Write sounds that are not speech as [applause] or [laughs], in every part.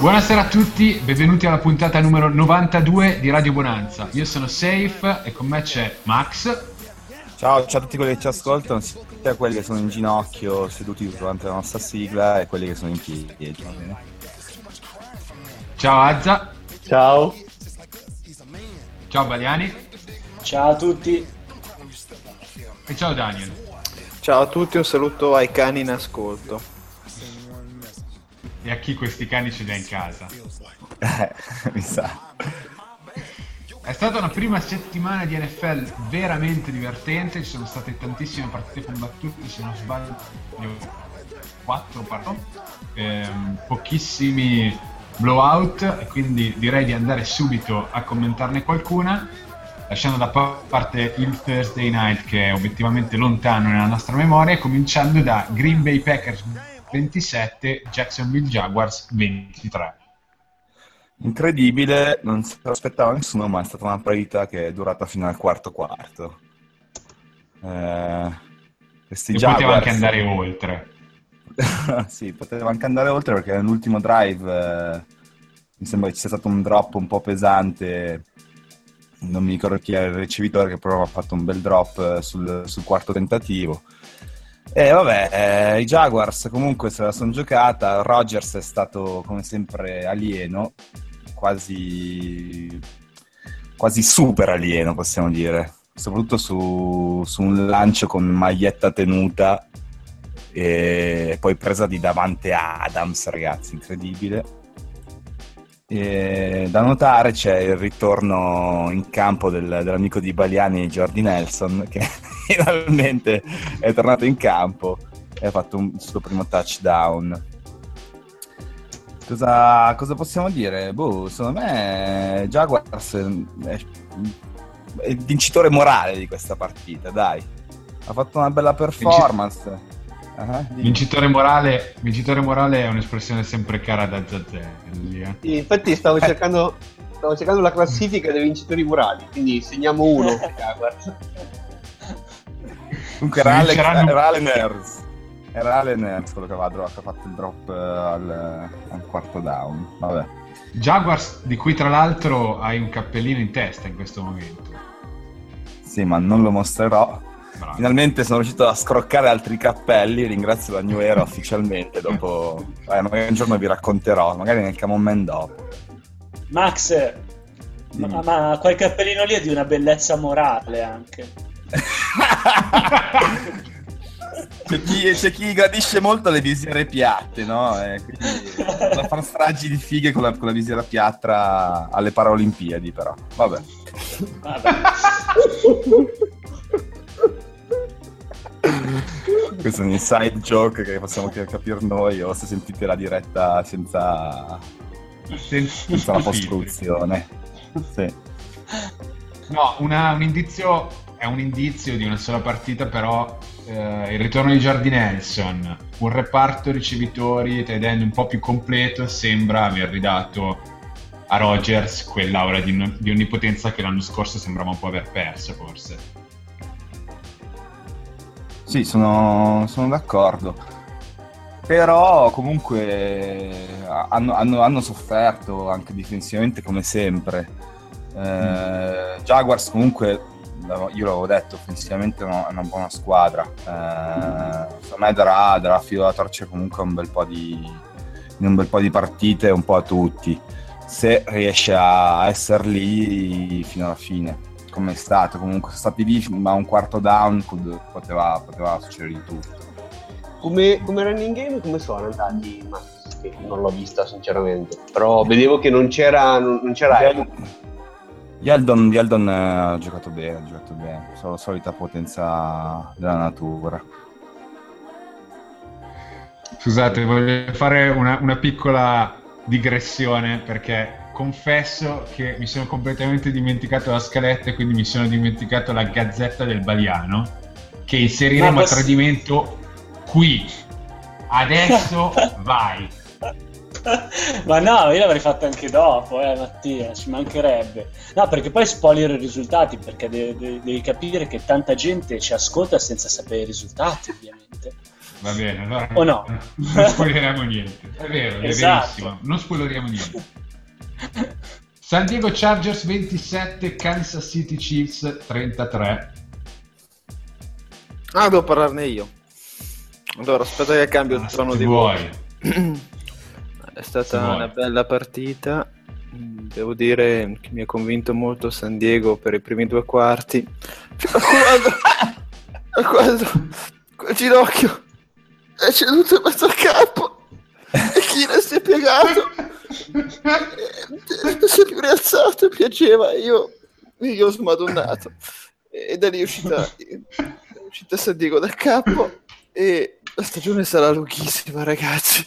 Buonasera a tutti, benvenuti alla puntata numero 92 di Radio Bonanza. Io sono Safe e con me c'è Max. Ciao, ciao a tutti quelli che ci ascoltano, sia quelli che sono in ginocchio seduti durante la nostra sigla e quelli che sono in piedi. Ciao Azza. Ciao. Ciao Baliani. Ciao a tutti. E ciao Daniel. Ciao a tutti, un saluto ai cani in ascolto. E a chi questi cani ce li ha in casa? Eh, [laughs] mi sa. È stata una prima settimana di NFL veramente divertente, ci sono state tantissime partite combattute, se non sbaglio 4 pardon, ehm, pochissimi blowout e quindi direi di andare subito a commentarne qualcuna lasciando da parte il Thursday night che è obiettivamente lontano nella nostra memoria, cominciando da Green Bay Packers 27, Jacksonville Jaguars 23. Incredibile, non se l'aspettava nessuno, ma è stata una partita che è durata fino al quarto quarto. Eh, questi e Jaguars... poteva anche andare oltre. [laughs] sì, poteva anche andare oltre perché nell'ultimo drive eh, mi sembra che ci sia stato un drop un po' pesante non mi ricordo chi era il ricevitore che però ha fatto un bel drop eh, sul, sul quarto tentativo. E vabbè, eh, i Jaguars comunque se la sono giocata, Rogers è stato come sempre alieno, quasi, quasi super alieno possiamo dire, soprattutto su, su un lancio con maglietta tenuta e poi presa di davanti a Adams, ragazzi, incredibile. Da notare c'è il ritorno in campo del, dell'amico di Baliani Jordi Nelson che [laughs] finalmente è tornato in campo e ha fatto un, il suo primo touchdown. Cosa, cosa possiamo dire? Boh, secondo me Jaguars è, è il vincitore morale di questa partita, dai. Ha fatto una bella performance. Uh-huh, vincitore, morale, vincitore morale è un'espressione sempre cara da Zazzelli. Eh. Sì, infatti stavo eh. cercando, stavo cercando la classifica dei vincitori morali, quindi segniamo uno. [laughs] Comunque era, Ale, era Allen Ers. Era Allen Ers quello che aveva, ha fatto il drop uh, al, al, quarto down. Vabbè. Jaguars, di cui tra l'altro hai un cappellino in testa in questo momento. Sì, ma non lo mostrerò Bravo. Finalmente sono riuscito a scroccare altri cappelli, ringrazio la New Era ufficialmente, dopo... [laughs] Eh, magari un giorno vi racconterò, magari nel Camon Man dopo. Max, ma, ma, quel cappellino lì è di una bellezza morale anche. [laughs] c'è, chi, c'è, chi, gradisce molto le visiere piatte, no? E quindi da far stragi di fighe con la, con la visiera piatta alle Paralimpiadi, però. Vabbè. Vabbè. [laughs] Questo è un inside joke che possiamo capire noi o se sentite la diretta senza, senza la costruzione. Sì. No, una, un indizio è un indizio di una sola partita, però eh, il ritorno di Jordi Nelson, un reparto ricevitori, tight end un po' più completo, sembra aver ridato a Rogers quell'aura di, di onnipotenza che l'anno scorso sembrava un po' aver perso, forse. Sì, sono, sono d'accordo. Però comunque hanno, hanno, hanno, sofferto anche difensivamente come sempre. Eh, Jaguars comunque, io l'avevo detto, offensivamente è una, buona squadra. Eh, secondo me darà, darà filo da torcere comunque un bel po' di, in un bel po' di partite, un po' a tutti. se riesce a essere lì fino alla fine come è stato. Comunque sono stati lì ma un quarto down poteva, poteva succedere di tutto. Come, come running game? Come sono andati ma non l'ho vista sinceramente. Però vedevo che non c'era non, non c'era Yeldon, Yeldon eh, ha giocato bene, ha giocato bene, solo la solita potenza della natura. Scusate, voglio fare una, una piccola digressione perché confesso che mi sono completamente dimenticato la scaletta e quindi mi sono dimenticato la gazzetta del Baliano che inseriremo posso... a tradimento qui. Adesso [laughs] vai. Ma no, io l'avrei fatto anche dopo, eh, Mattia, ci mancherebbe. No, perché poi spoiler i risultati, perché de- de- devi capire che tanta gente ci ascolta senza sapere i risultati, ovviamente. Va bene, allora o no? non spoileriamo niente. È vero, esatto. è verissimo. Non spoileriamo niente. [laughs] San Diego Chargers 27, Kansas City Chiefs 33. Ah, devo parlarne io. Allora, aspetta che cambio il ah, tono di vuoi. [clears throat] È stata una bella partita. Devo dire che mi ha convinto molto San Diego per i primi due quarti. Quando, [laughs] quando quel ginocchio è ceduto in mezzo al campo e chi ne si è piegato [laughs] si è rialzato piaceva io, io ho smadonnato. E da lì è uscita, è uscita San Diego dal campo e la stagione sarà lunghissima ragazzi.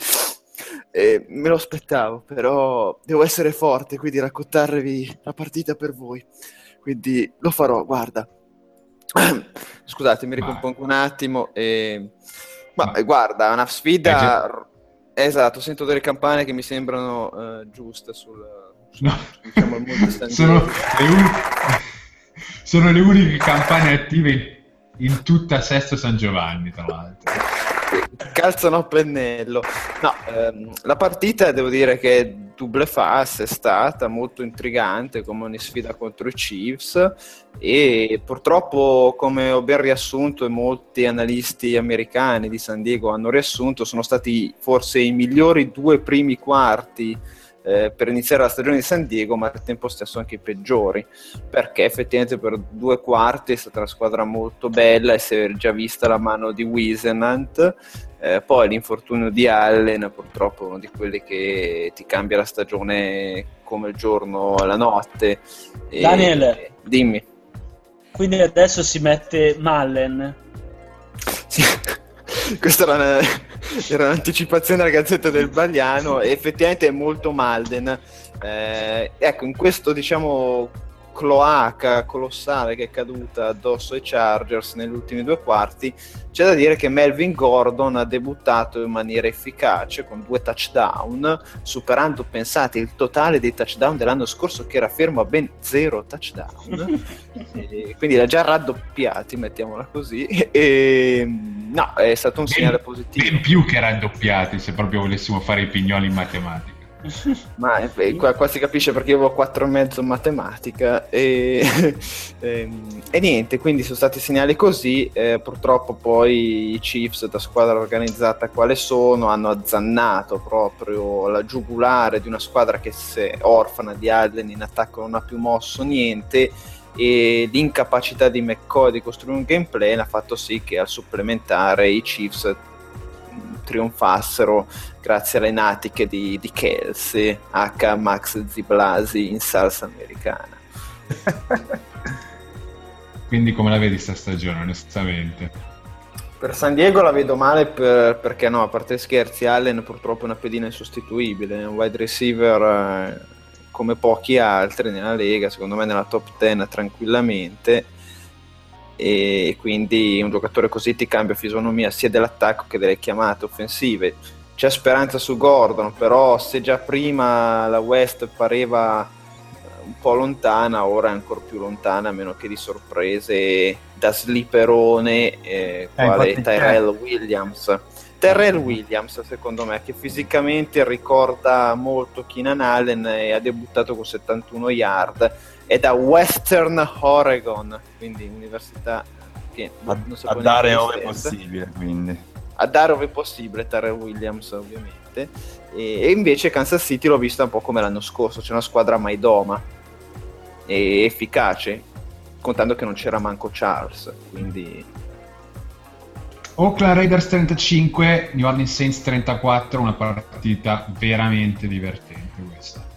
E me lo aspettavo però devo essere forte quindi raccontarvi la partita per voi. Quindi lo farò guarda. Scusate mi ricompongo un attimo e ma, Ma guarda, è una sfida... Esatto, sento delle campane che mi sembrano uh, giuste sul, sul no. diciamo, sono, le un... sono le uniche campane attive in tutta Sesto San Giovanni, tra l'altro calzano a pennello. No, ehm, la partita devo dire che double face è stata molto intrigante come ogni sfida contro i Chiefs e purtroppo come ho ben riassunto e molti analisti americani di San Diego hanno riassunto sono stati forse i migliori due primi quarti eh, per iniziare la stagione di San Diego, ma al tempo stesso anche i peggiori, perché effettivamente per due quarti è stata una squadra molto bella e si è già vista la mano di Wisenant. Eh, poi l'infortunio di Allen, purtroppo, è uno di quelli che ti cambia la stagione come il giorno alla notte. E... Daniel, dimmi. Quindi adesso si mette Mallen. Sì. [laughs] Questa era, una, era, un'anticipazione alla Gazzetta del Bagliano e effettivamente è molto Malden. Eh, ecco, in questo diciamo cloaca colossale che è caduta addosso ai Chargers negli ultimi due quarti, c'è da dire che Melvin Gordon ha debuttato in maniera efficace con due touchdown, superando, pensate, il totale dei touchdown dell'anno scorso che era fermo a ben zero touchdown. [laughs] quindi l'ha già raddoppiati, mettiamola così. E, no, è stato un segnale positivo. Ben più che raddoppiati, se proprio volessimo fare i pignoli in matematica. [laughs] Ma qua, qua, si capisce perché io avevo 4,5 in matematica e, e, [laughs] ehm, e, niente, quindi sono stati segnali così. Eh, purtroppo poi i Chiefs, da squadra organizzata quale sono, hanno azzannato proprio la giugulare di una squadra che se orfana di Allen in attacco non ha più mosso niente e l'incapacità di McCoy di costruire un gameplay ha fatto sì che al supplementare i Chiefs trionfassero grazie alle natiche di, di Kelsey, H. Max Ziblasi in salsa americana. [laughs] Quindi come la vedi sta stagione, onestamente? Per San Diego la vedo male per, perché no, a parte scherzi, Allen purtroppo è una pedina insostituibile, è un wide receiver eh, come pochi altri nella Lega, secondo me nella top 10 tranquillamente e quindi un giocatore così ti cambia fisionomia sia dell'attacco che delle chiamate offensive. C'è speranza su Gordon, però se già prima la West pareva eh, un po' lontana, ora è ancora più lontana, a meno che di sorprese da slipperone eh, quale Tyrell Williams. Terrell Williams, secondo me, che fisicamente ricorda molto Keenan Allen e ha debuttato con 71 yard è da Western Oregon, quindi università che a, non so a dare ove possibile, quindi. a dare ove possibile Terrell Williams ovviamente e, e invece Kansas City l'ho vista un po' come l'anno scorso c'è una squadra mai doma e efficace contando che non c'era manco Charles quindi Oakland Raiders 35, New Orleans Saints 34, una partita veramente divertente questa.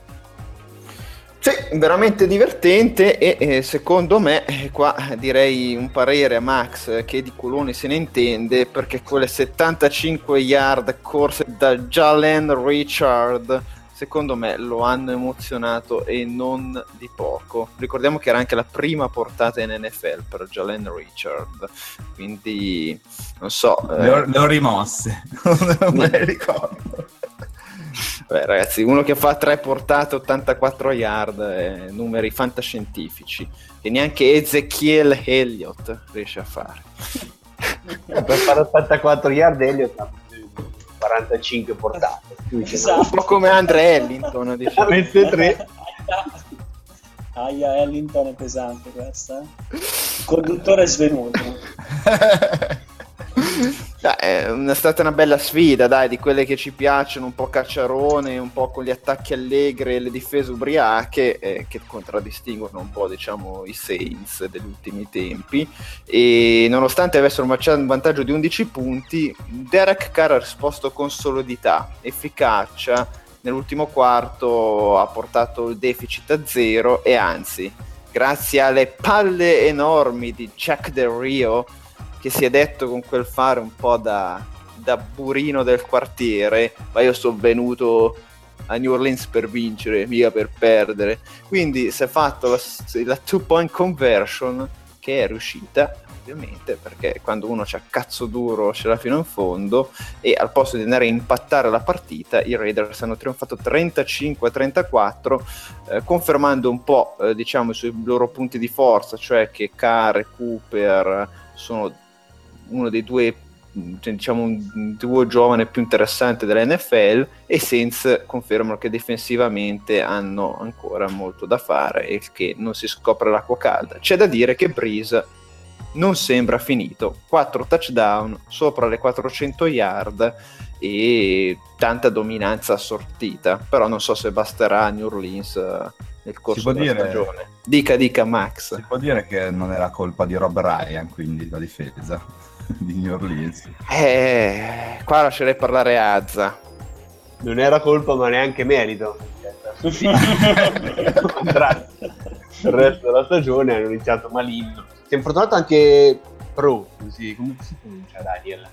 Sì, veramente divertente e eh, secondo me, eh, qua direi un parere a Max eh, che di coloni se ne intende perché quelle 75 yard corse da Jalen Richard secondo me lo hanno emozionato e non di poco. Ricordiamo che era anche la prima portata in NFL per Jalen Richard, quindi non so. Le ho, le ho rimosse, [laughs] non me le [laughs] ricordo. Beh, ragazzi, uno che fa tre portate 84 yard, eh, numeri fantascientifici, che neanche Ezekiel Elliott riesce a fare. per fare 84 yard Elliott ha 45 portate. Esatto. Un po' come Andre Ellington, diciamo. Mette 3. Aia, Ellington è pesante questa. Il conduttore è svenuto. [laughs] è stata una bella sfida, dai, di quelle che ci piacciono, un po' cacciarone, un po' con gli attacchi allegri e le difese ubriache, eh, che contraddistinguono un po', diciamo, i Saints degli ultimi tempi. E nonostante avessero un vantaggio di 11 punti, Derek Carr ha risposto con solidità, efficacia. Nell'ultimo quarto ha portato il deficit a zero e anzi, grazie alle palle enormi di Jack Del Rio, che si è detto con quel fare un po' da, da burino del quartiere, ma io sono venuto a New Orleans per vincere, mica per perdere. Quindi si è fatto la, la two point conversion che è riuscita ovviamente perché quando uno c'ha cazzo duro ce l'ha fino in fondo e al posto di andare a impattare la partita i Raiders hanno trionfato 35-34 eh, confermando un po' eh, diciamo i suoi loro punti di forza cioè che Carr e Cooper sono uno dei due cioè, diciamo un duo giovane più interessante della NFL e Saints confermano che difensivamente hanno ancora molto da fare e che non si scopre l'acqua calda. C'è da dire che Breeze non sembra finito, 4 touchdown sopra le 400 yard e tanta dominanza assortita, però non so se basterà a New Orleans eh, nel corso della dire, stagione. Dica, dica Max. Si può dire che non è la colpa di Rob Ryan, quindi la difesa. [laughs] di New Orleans. Eh, qua lascerei parlare Azza. Non era colpa, ma neanche merito. [laughs] Il resto della stagione hanno iniziato malino. Si è infortunato anche Pro, così, come si pronuncia Daniel?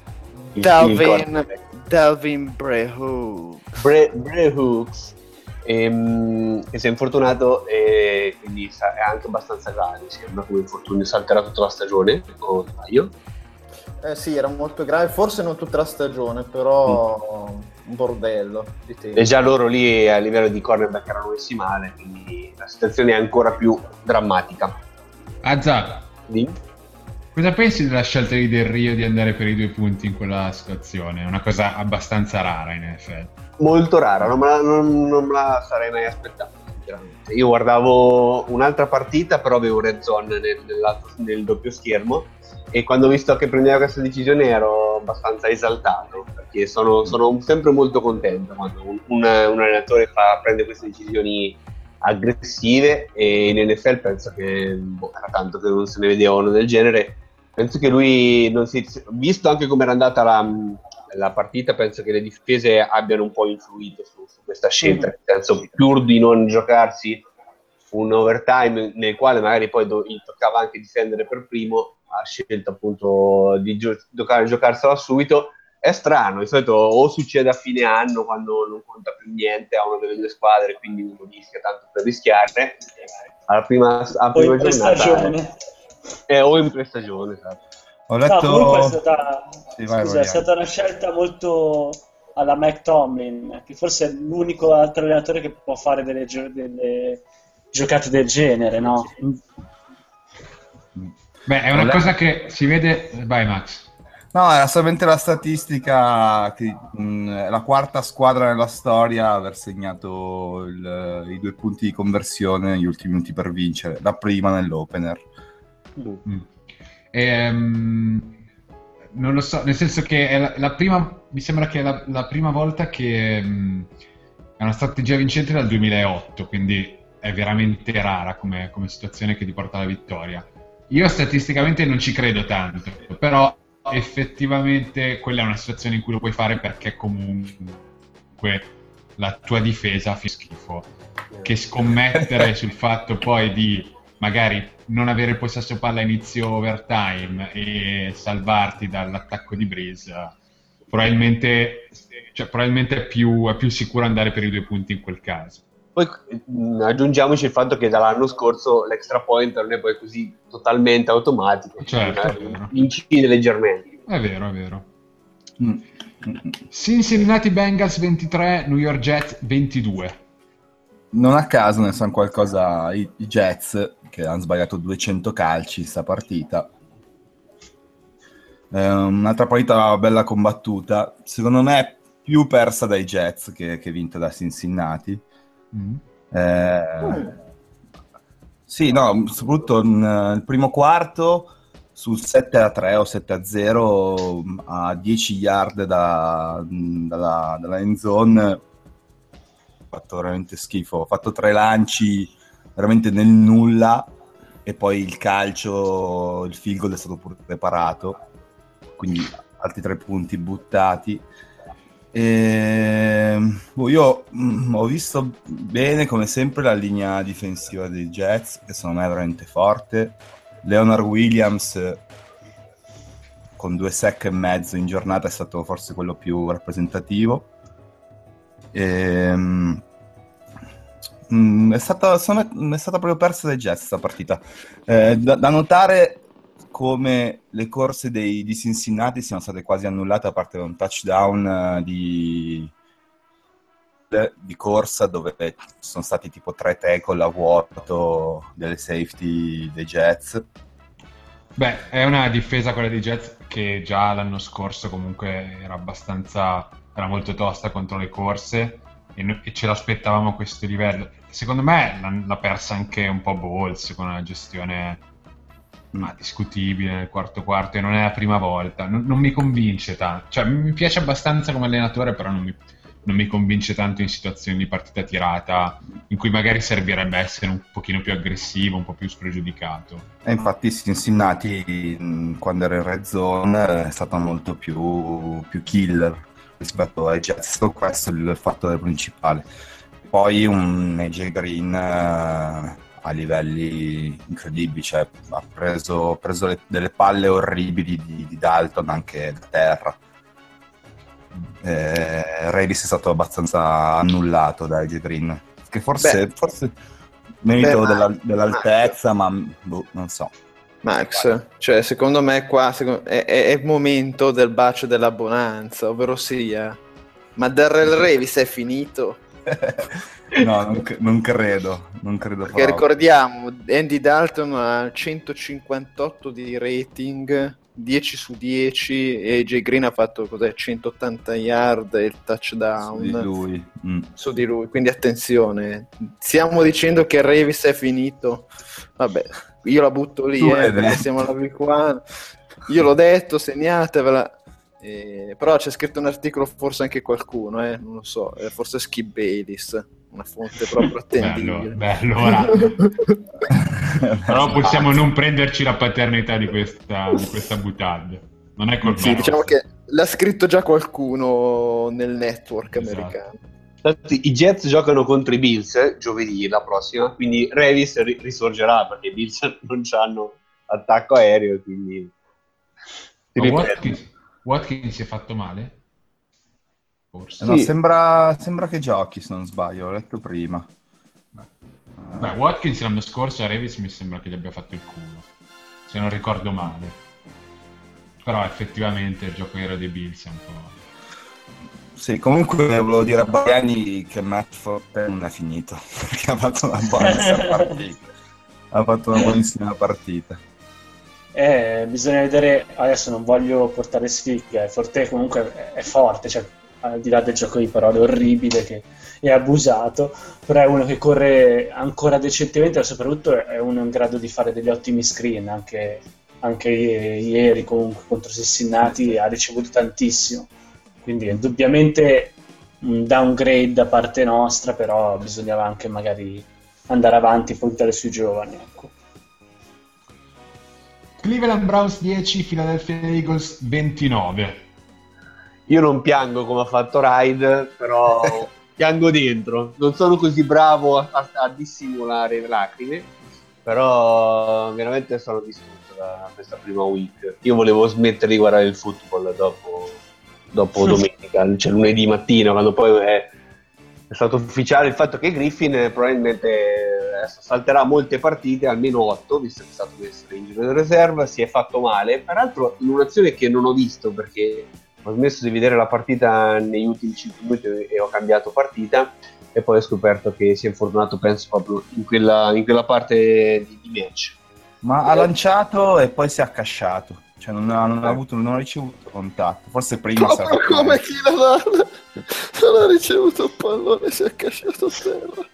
Il Dalvin, Dalvin Brehooks. Bre, Brehooks. E, um, e si è infortunato e quindi è anche abbastanza grave. Sembra come infortunio salterà tutta la stagione, o sbaglio. Eh sì, era molto grave, forse non tutta la stagione, però mm. un bordello di tempo. E già loro lì a livello di cornerback erano messi male, quindi la situazione è ancora più drammatica. Azza, cosa pensi della scelta di Del Rio di andare per i due punti in quella situazione? È una cosa abbastanza rara in effetti. Molto rara, non me la, non, non me la sarei mai aspettata. Io guardavo un'altra partita, però avevo Red Zone nel, nel doppio schermo e quando ho visto che prendeva questa decisione ero abbastanza esaltato perché sono, sono sempre molto contento quando un, un, un allenatore fa, prende queste decisioni aggressive e in NFL penso che boh, era tanto che non se ne vedeva uno del genere. Penso che lui non si, visto anche come era andata la, la, partita penso che le difese abbiano un po' influito su, su questa scelta nel senso pur di non giocarsi un overtime nel quale magari poi do, gli toccava anche difendere per primo ha scelto appunto di giocare, giocarsela subito. È strano, di solito o succede a fine anno quando non conta più niente a una delle due squadre, quindi uno rischia tanto per rischiare. Alla prima, alla prima giornata eh, o in prestagione, esatto. Ho letto... No, comunque è stata, sì, vai, scusa, è stata una scelta molto alla Mike Tomlin, che forse è l'unico altro allenatore che può fare delle, delle giocate del genere, no? Beh, è una cosa che si vede. Vai, Max. No, era solamente la statistica che mh, la quarta squadra nella storia a aver segnato il, i due punti di conversione negli ultimi minuti per vincere, la prima nell'opener. Mm. E, um, non lo so, nel senso che è la, la prima, mi sembra che è la, la prima volta che mh, è una strategia vincente dal 2008, quindi è veramente rara come, come situazione che ti porta alla vittoria. Io statisticamente non ci credo tanto, però effettivamente quella è una situazione in cui lo puoi fare perché comunque la tua difesa fa schifo. Che scommettere sul fatto poi di magari non avere il possesso palla a inizio overtime e salvarti dall'attacco di Breeze, probabilmente, cioè, probabilmente è, più, è più sicuro andare per i due punti in quel caso. Poi mh, aggiungiamoci il fatto che dall'anno scorso l'extra point non è poi così totalmente automatico, Certo, cioè, vero. incide leggermente. È vero, è vero. Mm. Mm. Cincinnati Bengals 23, New York Jets 22. Non a caso ne sanno qualcosa i, i Jets che hanno sbagliato 200 calci in sta partita. Eh, un'altra partita bella combattuta, secondo me più persa dai Jets che, che vinta da Cincinnati. Mm. Eh, sì, no, soprattutto nel primo quarto sul 7 a 3 o 7 a 0 a 10 yard da- dalla, dalla end zone fatto veramente schifo. Ho fatto tre lanci veramente nel nulla e poi il calcio il field goal è stato pure preparato quindi altri tre punti buttati. E, boh, io mm, ho visto bene come sempre la linea difensiva dei Jets che secondo me è veramente forte. Leonard Williams con due sec e mezzo in giornata è stato forse quello più rappresentativo. Ehm, mm, è, stata, me, è stata proprio persa dai Jets questa partita. Eh, da, da notare come le corse dei, di Cincinnati siano state quasi annullate a parte un touchdown eh, di, di corsa dove sono stati tipo tre tackle a vuoto delle safety dei Jets. Beh, è una difesa quella dei Jets che già l'anno scorso comunque era abbastanza, era molto tosta contro le corse e, no- e ce l'aspettavamo a questo livello. Secondo me l'ha, l'ha persa anche un po' Bowles con una gestione ma, discutibile nel quarto quarto e non è la prima volta. Non, non mi convince tanto. Cioè, mi piace abbastanza come allenatore, però non mi, non mi convince tanto in situazioni di partita tirata in cui magari servirebbe essere un pochino più aggressivo, un po' più spregiudicato. E infatti Cincinnati quando era in red zone è stata molto più, più killer rispetto ai Jets, questo è il fattore principale. Poi un AJ Green eh, a livelli incredibili, cioè ha preso, preso le- delle palle orribili di, di Dalton anche da terra. Eh, Redis è stato abbastanza annullato da AJ Green, che forse, Beh. forse merito della- dell'altezza, ma boh, non so. Max, cioè secondo me qua secondo- è, è- il momento del bacio della bonanza, ovvero sia, ma Darrell Revis è finito? [laughs] no, non, non credo, non credo Perché proprio. ricordiamo, Andy Dalton ha 158 di rating, 10 su 10 e AJ Green ha fatto cos'è, 180 yard e il touchdown Di lui. Mm. su di lui, quindi attenzione, stiamo dicendo che Revis è finito, vabbè, io la butto lì, eh, siamo alla Viquana. io l'ho detto, segnatevela, Eh, però c'è scritto un articolo, forse anche qualcuno, eh, non lo so, eh, forse Skip Bayless, una fonte proprio attendibile. Bello, [laughs] beh, allora però possiamo non prenderci la paternità di questa, di questa butad. Non è colpa Sì, diciamo che l'ha scritto già qualcuno nel network Esatto. americano. Infatti, I Jets giocano contro i Bills eh, giovedì la prossima, quindi Revis ri- risorgerà perché i Bills [laughs] non hanno attacco aereo, quindi. Watkins, Watkins si è fatto male? Forse. No, Sì. sembra, sembra che giochi, se non sbaglio, ho letto prima. Beh, Watkins l'anno scorso a Revis mi sembra che gli abbia fatto il culo, se non ricordo male. Però effettivamente il gioco aereo dei Bills è un po'... Sì, comunque volevo dire a Bariani che Matt Forte non è finito, [laughs] perché ha fatto una buonissima partita. Ha fatto una buonissima partita. Eh, bisogna vedere, adesso non voglio portare sfiga, Forte comunque è, forte, cioè al di là del gioco di parole orribile che è abusato, però è uno che corre ancra decentemente e soprattutto è uno in grado di fare degli ottimi screen anche, anche ieri comunque contro Cincinnati ha ricevuto tantissimo, quindi indubbiamente un downgrade da parte nostra, però bisognava anche magari andare avanti e puntare sui giovani. Ecco. Cleveland Browns 10, Philadelphia Eagles 29. Io non piango come ha fatto Ride, però [laughs] piango dentro. Non sono così bravo a, a, a dissimulare le lacrime, però veramente sono distrutto da questa prima week. Io volevo smettere di guardare il football dopo, dopo domenica, cioè lunedì mattina, quando poi è, è stato ufficiale il fatto che Griffin probabilmente salterà molte partite, almeno 8, visto che è stato messo in giro di riserva, si è fatto male, peraltro in un'azione che non ho visto perché ho smesso di vedere la partita negli ultimi 5 minuti e ho cambiato partita e poi ho scoperto che si è infortunato penso proprio in quella, in quella parte di, di match. Ma ha lanciato e poi si è accasciato. Cioè non ha, non ha, avuto, non ha ricevuto contatto. Forse prima come, sarà come chi la dà? Non ha ricevuto il pallone si è accasciato a terra.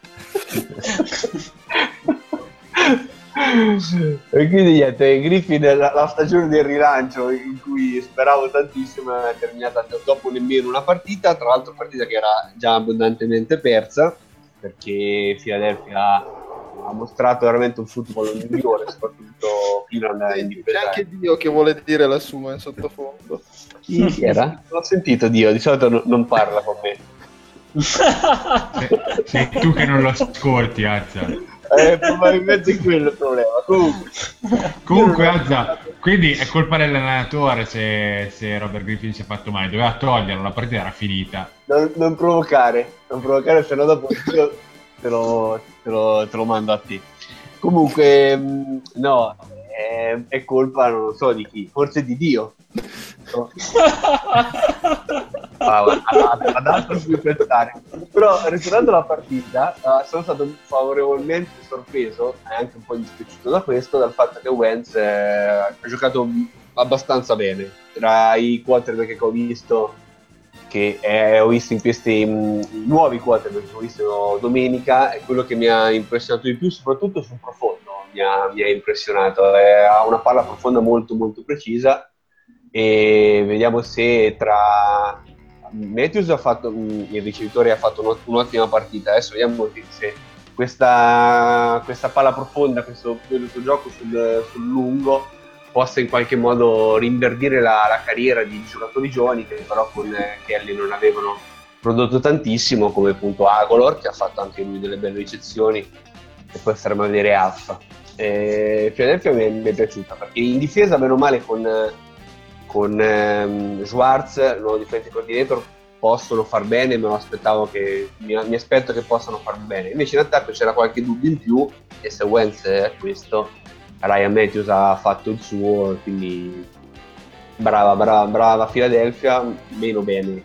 e quindi niente, Griffin la, la, stagione del rilancio in cui speravo tantissimo è terminata dopo nemmeno una partita, tra l'altro partita che era già abbondantemente persa perché Philadelphia ha mostrato veramente un football migliore, soprattutto fino C'è anche Dio che vuole dire la sua in sottofondo. Chi era? Non ho sentito Dio, di solito non, non parla con me. sei, sei tu che non lo ascolti, Azza. Eh, probabilmente è quello il problema. Comunque, Comunque Azza, quindi è colpa dell'allenatore se, se, Robert Griffin si è fatto male. Doveva toglierlo, la partita era finita. Non, non provocare, non provocare, se no dopo io te lo, te lo, te lo mando a te. Comunque, mm, no, è, è colpa, non lo so di chi, forse di Dio. [laughs] No. ad, ad altro cui pensare. Però ritornando alla partita, uh, sono stato favorevolmente sorpreso e anche un po' dispiaciuto da questo, dal fatto che Wentz eh, ha giocato abbastanza bene. Tra i quarterback che ho visto, che eh, ho visto in questi mh, mm, nuovi quarterback che ho visto domenica, è quello che mi ha impressionato di più, soprattutto sul profondo. Mi ha, mi ha impressionato, è, ha una palla profonda molto molto precisa e vediamo se tra Matthews ha fatto, il ricevitore ha fatto un'ottima partita, adesso vediamo se questa, questa palla profonda, questo, questo gioco sul, sul, lungo possa in qualche modo rinverdire la, la, carriera di giocatori giovani che però con Kelly non avevano prodotto tantissimo, come appunto Agolor che ha fatto anche lui delle belle ricezioni e poi staremo a vedere Alfa. E Philadelphia mi è, mi è piaciuta perché in difesa, meno male, con con ehm, Schwartz, il nuovo defensive coordinator, possono far bene, me lo aspettavo che mi, mi, aspetto che possano far bene. Invece in attacco c'era qualche dubbio in più e se Wentz è questo, Ryan Matthews ha fatto il suo, quindi brava, brava, brava Philadelphia, meno bene.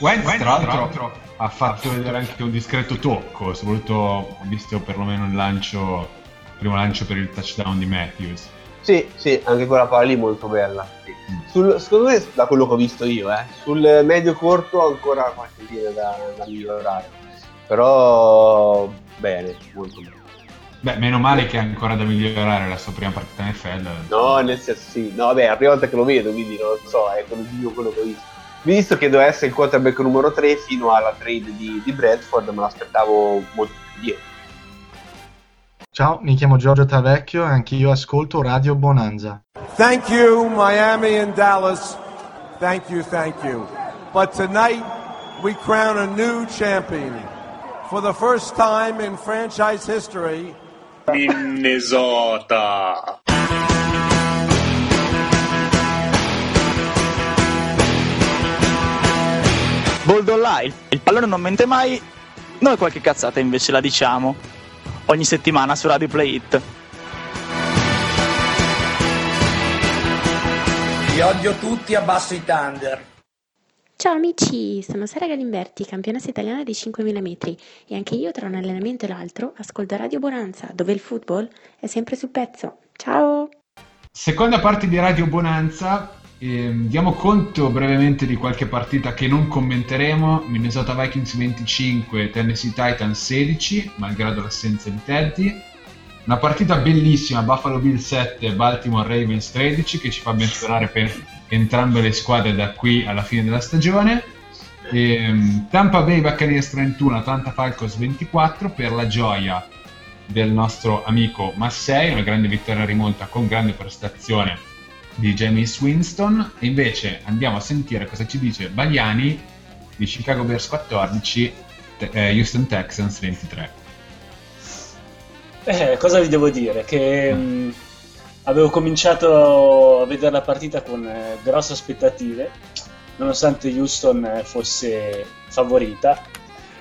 Wentz tra l'altro ha fatto vedere anche un discreto tocco, soprattutto ho visto perlomeno il lancio, il primo lancio per il touchdown di Matthews. Sì, sì, anche quella palla lì molto bella. Sul, secondo me, da quello che ho visto io, eh, sul medio corto ancora qualche linea da, da migliorare. Però bene, molto bene. Beh, meno male che è ancora da migliorare la sua prima partita in NFL. No, nel senso sì. No, vabbè, è la prima volta che lo vedo, quindi non lo so, è quello, quello che ho visto. Visto che doveva essere il quarterback numero 3 fino alla trade di, di Bradford, me l'aspettavo molto più dietro. Ciao, mi chiamo Giorgio Tavecchio e anch'io ascolto Radio Bonanza. Thank you, Miami and Dallas. Thank you, thank you. But tonight we crown a new champion. For the first time in franchise history, Minnesota. Boldo Live, il pallone non mente mai, noi qualche cazzata invece la diciamo ogni settimana su Radio Play It. Vi odio tutti, abbasso i Thunder. Ciao amici, sono Sara Galimberti, campionessa italiana di 5000 metri e anche io tra un allenamento e l'altro ascolto Radio Bonanza, dove il football è sempre sul pezzo. Ciao! Seconda parte di Radio Bonanza, eh, diamo conto brevemente di qualche partita che non commenteremo. Minnesota Vikings 25, Tennessee Titans 16, malgrado l'assenza di Teddy. Una partita bellissima, Buffalo Bill 7, Baltimore Ravens 13, che ci fa ben sperare per entrambe le squadre da qui alla fine della stagione. Ehm, Tampa Bay Buccaneers 31, Atlanta Falcons 24 per la gioia del nostro amico Massei, una grande vittoria rimonta con grande prestazione di James Winston. E invece andiamo a sentire cosa ci dice Bagliani di Chicago Bears 14, te- eh, Houston Texans 23. Eh, cosa vi devo dire? Che mh, avevo cominciato a vedere la partita con eh, grosse aspettative, nonostante Houston eh, fosse favorita.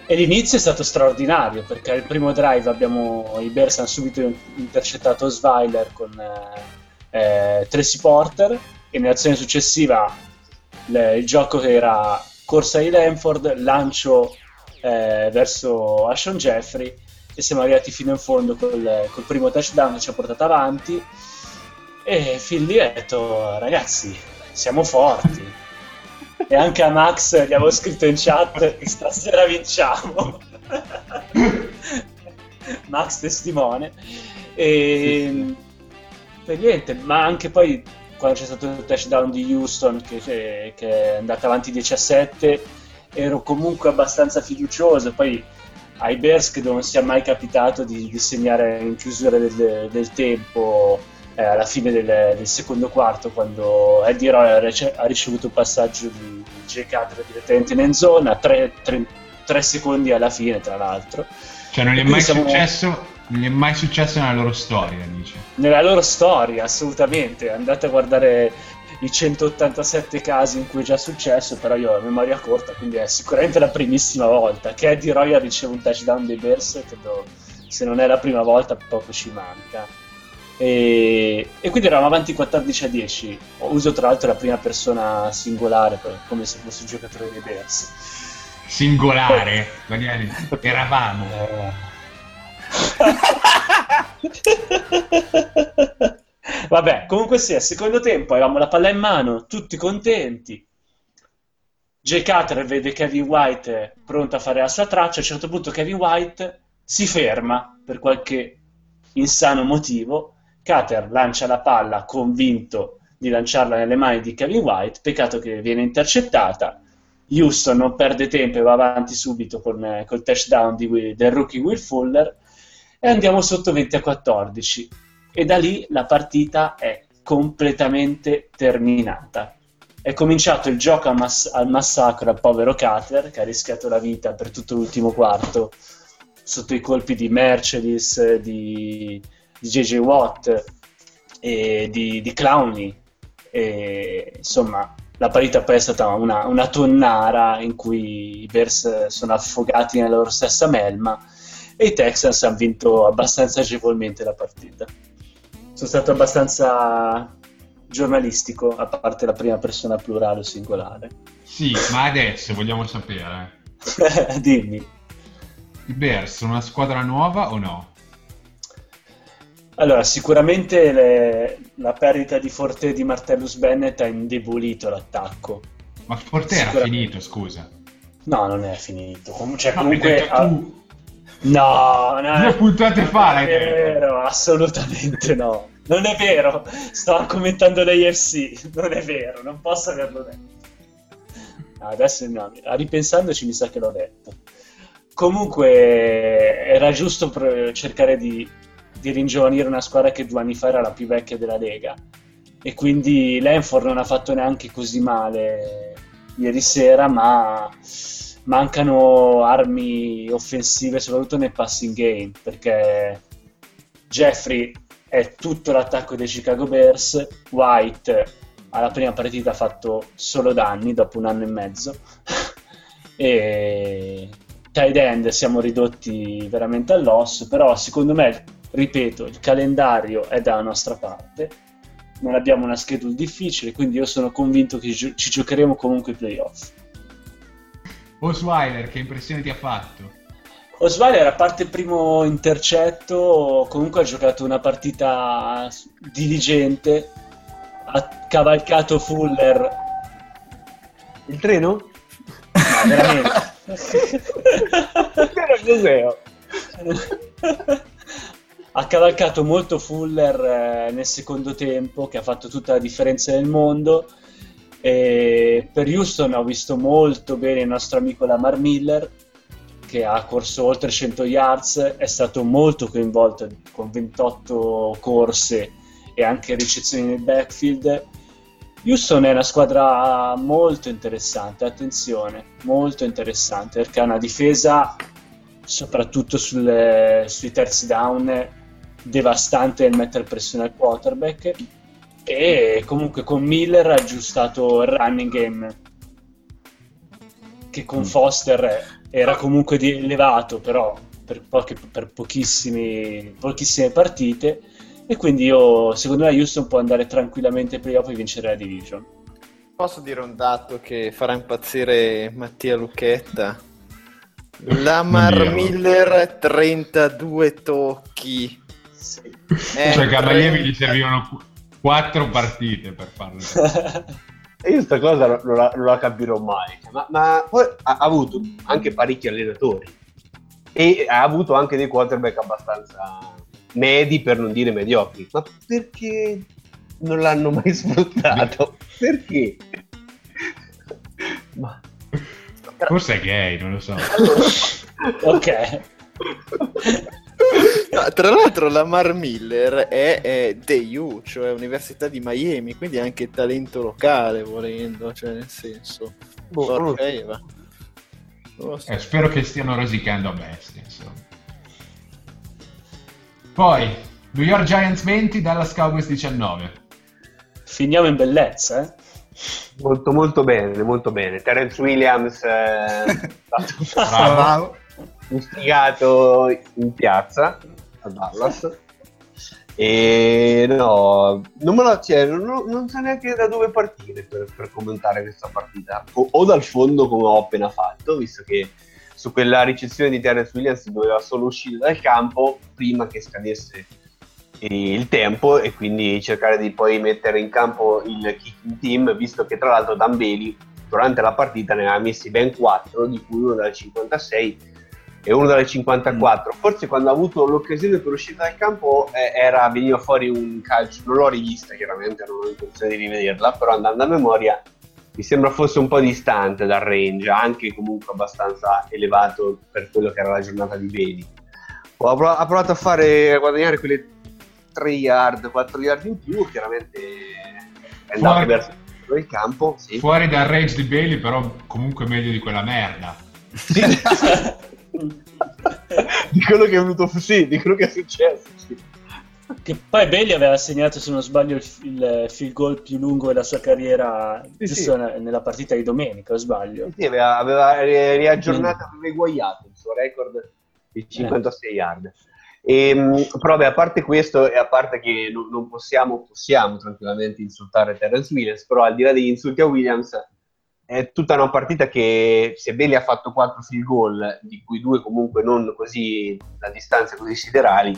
E l'inizio è stato straordinario perché al primo drive abbiamo, i Bears hanno subito intercettato Sviler con eh, eh, Tracy Porter e nell'azione successiva le- il gioco era corsa di Lanford, lancio eh, verso Ashon Jeffrey e siamo arrivati fino in fondo col, col primo touchdown che ci ha portato avanti e fin lì ho detto ragazzi siamo forti. E anche a Max gli avevo scritto in chat stasera vinciamo. [laughs] Max testimone. E, e niente ma anche poi quando c'è stato il touchdown di Houston che, che- che è andato avanti 17 ero comunque abbastanza fiducioso. Poi ai Bears che non sia mai capitato di, di segnare in chiusura del, del tempo eh, alla fine del, del secondo quarto quando Eddie Roy ha, ha ricevuto un passaggio di J. Cutler direttamente in end zone a 3 secondi alla fine tra l'altro Cioè non gli è mai siamo- successo, non gli è mai successo nella loro storia, dice. nella loro storia assolutamente andate a guardare i 187 casi in cui è già successo però io ho memoria corta quindi è sicuramente la primissima volta che Eddie Roy riceve un touchdown dei Bears credo se non è la prima volta poco ci manca e, e quindi eravamo avanti 14 a 10 uso tra l'altro la prima persona singolare come se fosse un giocatore dei Bears Singolare, [laughs] Bagliani, eravamo. Vabbè, comunque sia, secondo tempo avevamo la palla in mano, tutti contenti. Jay Cutler vede Kevin White pronto a fare la sua traccia. A un certo punto Kevin White si ferma per qualche insano motivo. Cutter lancia la palla convinto di lanciarla nelle mani di Kevin White. Peccato che viene intercettata. Houston non perde tempo e va avanti subito con, eh, col touchdown di del rookie Will Fuller e andiamo sotto 20 a 14 e da lì la partita è completamente terminata. È cominciato il gioco mass- al massacro al povero Cutter che ha rischiato la vita per tutto l'ultimo quarto sotto i colpi di Mercedes, di, di JJ Watt e di, di Clowney. E, insomma, la partita poi è stata una, una tonnara in cui i Bears sono affogati nella loro stessa melma e i Texans hanno vinto abbastanza agevolmente la partita. Sono stato abbastanza giornalistico, a parte la prima persona plurale o singolare. Sì, ma adesso vogliamo sapere. [laughs] Dimmi. I Bears sono una squadra nuova o no? Allora, sicuramente le- la perdita di Forte e di Martellus Bennett ha indebolito l'attacco. Ma Forte era finito, scusa. No, non è finito. Com- cioè, comunque, ah, tu. No, no, Due puntate fa l'hai non è detto. vero, assolutamente no. Non è vero, sto commentando l'AFC, non è vero, non posso averlo detto. No, adesso no, ripensandoci mi sa che l'ho detto. Comunque era giusto cercare di, di ringiovanire una squadra che due anni fa era la più vecchia della Lega. E quindi Lenford non ha fatto neanche così male ieri sera, ma mancano armi offensive soprattutto nel passing game perché Jeffrey è tutto l'attacco dei Chicago Bears, White alla prima partita ha fatto solo danni dopo un anno e mezzo [laughs] e tight end siamo ridotti veramente all'osso però secondo me ripeto il calendario è dalla nostra parte non abbiamo una schedule difficile quindi io sono convinto che ci giocheremo comunque i playoff Osweiler, che impressione ti ha fatto? Osweiler, a parte il primo intercetto, comunque ha giocato una partita diligente, ha cavalcato Fuller. Il treno? No, veramente. [laughs] Era il museo. [laughs] ha cavalcato molto Fuller eh, nel secondo tempo, che ha fatto tutta la differenza nel mondo. E per Houston ho visto molto bene il nostro amico Lamar Miller, che ha corso oltre 100 yards, è stato molto coinvolto con 28 corse e anche ricezioni nel backfield. Houston è una squadra molto interessante, attenzione, molto interessante perché ha una difesa soprattutto sulle, sui terzi down devastante nel mettere pressione al quarterback e comunque con Miller ha aggiustato il running game che con Foster era comunque di elevato però per, poche, per pochissime partite e quindi io secondo me Houston può andare tranquillamente ai playoff e vincere la division. Posso dire un dato che farà impazzire Mattia Lucchetta? Lamar Miller 32 tocchi cioè che a Miami gli servivano quattro partite per farlo. E [laughs] io questa cosa non la, non la capirò mai. Ma, ma poi ha, ha avuto anche parecchi allenatori. E ha avuto anche dei quarterback abbastanza medi per non dire mediocri. Ma perché non l'hanno mai [laughs] sfruttato? Perché? Ma Forse è gay, non lo so. [laughs] ok. No, tra l'altro la Mar Miller è, è DU, cioè Università di Miami, quindi è anche talento locale volendo, cioè nel senso. Boh, okay, so. eh, spero che stiano rosicando a bestia, insomma. Poi, New York Giants 20, Dallas Cowboys 19. Finiamo in bellezza, eh? Molto molto bene, molto bene. Terence Williams eh, [laughs] è stato fustigato in piazza a Dallas. E no, non, me la, cioè, non, non so neanche da dove partire per, per commentare questa partita. O, o, dal fondo come ho appena fatto, visto che su quella ricezione di Terence Williams doveva solo uscire dal campo prima che scadesse il tempo e quindi cercare di poi mettere in campo il kicking team, visto che tra l'altro Dan Bailey durante la partita ne ha messi ben 4, di cui uno dal 56 e uno dalle 54. Mm. Forse quando ha avuto l'occasione per uscire dal campo eh, era, veniva fuori un calcio, non l'ho rivista chiaramente, non ho intenzione di rivederla, però andando a memoria mi sembra fosse un po' distante dal range, anche comunque abbastanza elevato per quello che era la giornata di Bailey. Ha provato a fare a guadagnare quelle 3 yard, 4 yard in più, chiaramente è andato fuori, verso il campo. Sì. Fuori dal range di Bailey, però comunque meglio di quella merda. Sì. [laughs] di quello che è venuto sì, di quello che è successo. Sì. Che poi Bailey aveva segnato, se non sbaglio, il, il field goal più lungo della sua carriera sì, giusto sì. nella partita di domenica, o sbaglio? Sì, aveva, aveva riaggiornato, aveva eguagliato il suo record di 56 eh. yard. E, ehm, però beh, a parte questo e a parte che non, non possiamo, possiamo tranquillamente insultare Terence Williams, però al di là degli insulti a Williams è tutta una partita che sebbene ha fatto 4 field goal, di cui due comunque non così da distanze così siderali,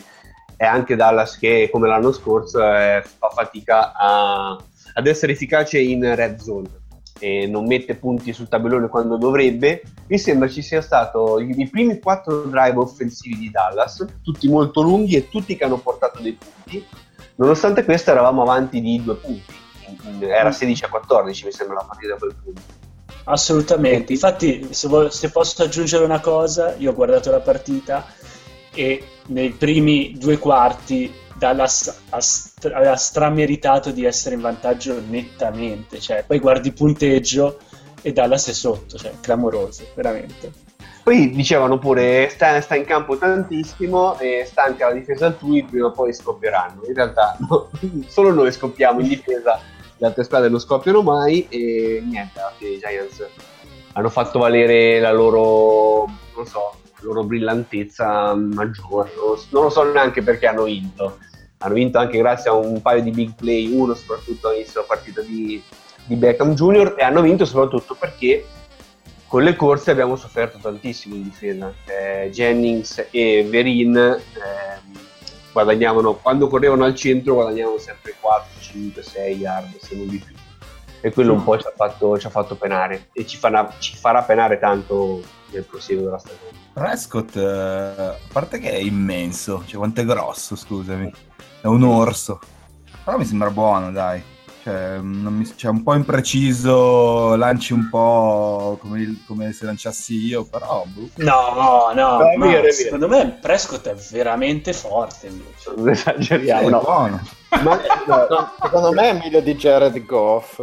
è anche Dallas che come l'anno scorso eh, fa fatica a, ad essere efficace in red zone. E non mette punti sul tabellone quando dovrebbe, mi sembra ci sia stato i, primi quattro drive offensivi di Dallas, tutti molto lunghi e tutti che hanno portato dei punti. Nonostante questo eravamo avanti di due punti, era 16 a 14 mi sembra la partita a quel punto. Assolutamente, infatti se, vo- se posso aggiungere una cosa, io ho guardato la partita e nei primi due quarti Dallas aveva strameritato di essere in vantaggio nettamente, cioè, poi guardi il punteggio e Dallas è sotto, cioè clamoroso, veramente. Poi dicevano pure sta, sta in campo tantissimo e sta anche la difesa altrui, prima o poi scoppieranno. In realtà no, [laughs] solo noi scoppiamo in difesa, le altre squadre non scoppiano mai e niente, i Giants hanno fatto valere la loro, non so, loro brillantezza maggiore. Non lo so neanche perché hanno vinto. Hanno vinto anche grazie a un paio di big play, uno soprattutto all'inizio della partita di, di Beckham Jr. e hanno vinto soprattutto perché con le corse abbiamo sofferto tantissimo in difesa. Eh, Jennings e Verin eh, guadagnavano, quando correvano al centro guadagnavano sempre 4, 5, 6 yard, se non di più. E quello un po' ci ha fatto, ci ha fatto penare e ci farà, ci farà penare tanto nel proseguo della stagione. Prescott, eh, a parte che è immenso, cioè quanto è grosso, scusami. È un orso. Però mi sembra buono, dai. Cioè, non mi- cioè, un po' impreciso, lanci un po' come, il- come se lanciassi io, però... boh. No, no, No, è ma vero. secondo me Prescott è veramente forte invece. Non esageriamo, È no. buono. Ma, No, secondo me è meglio di Jared Goff.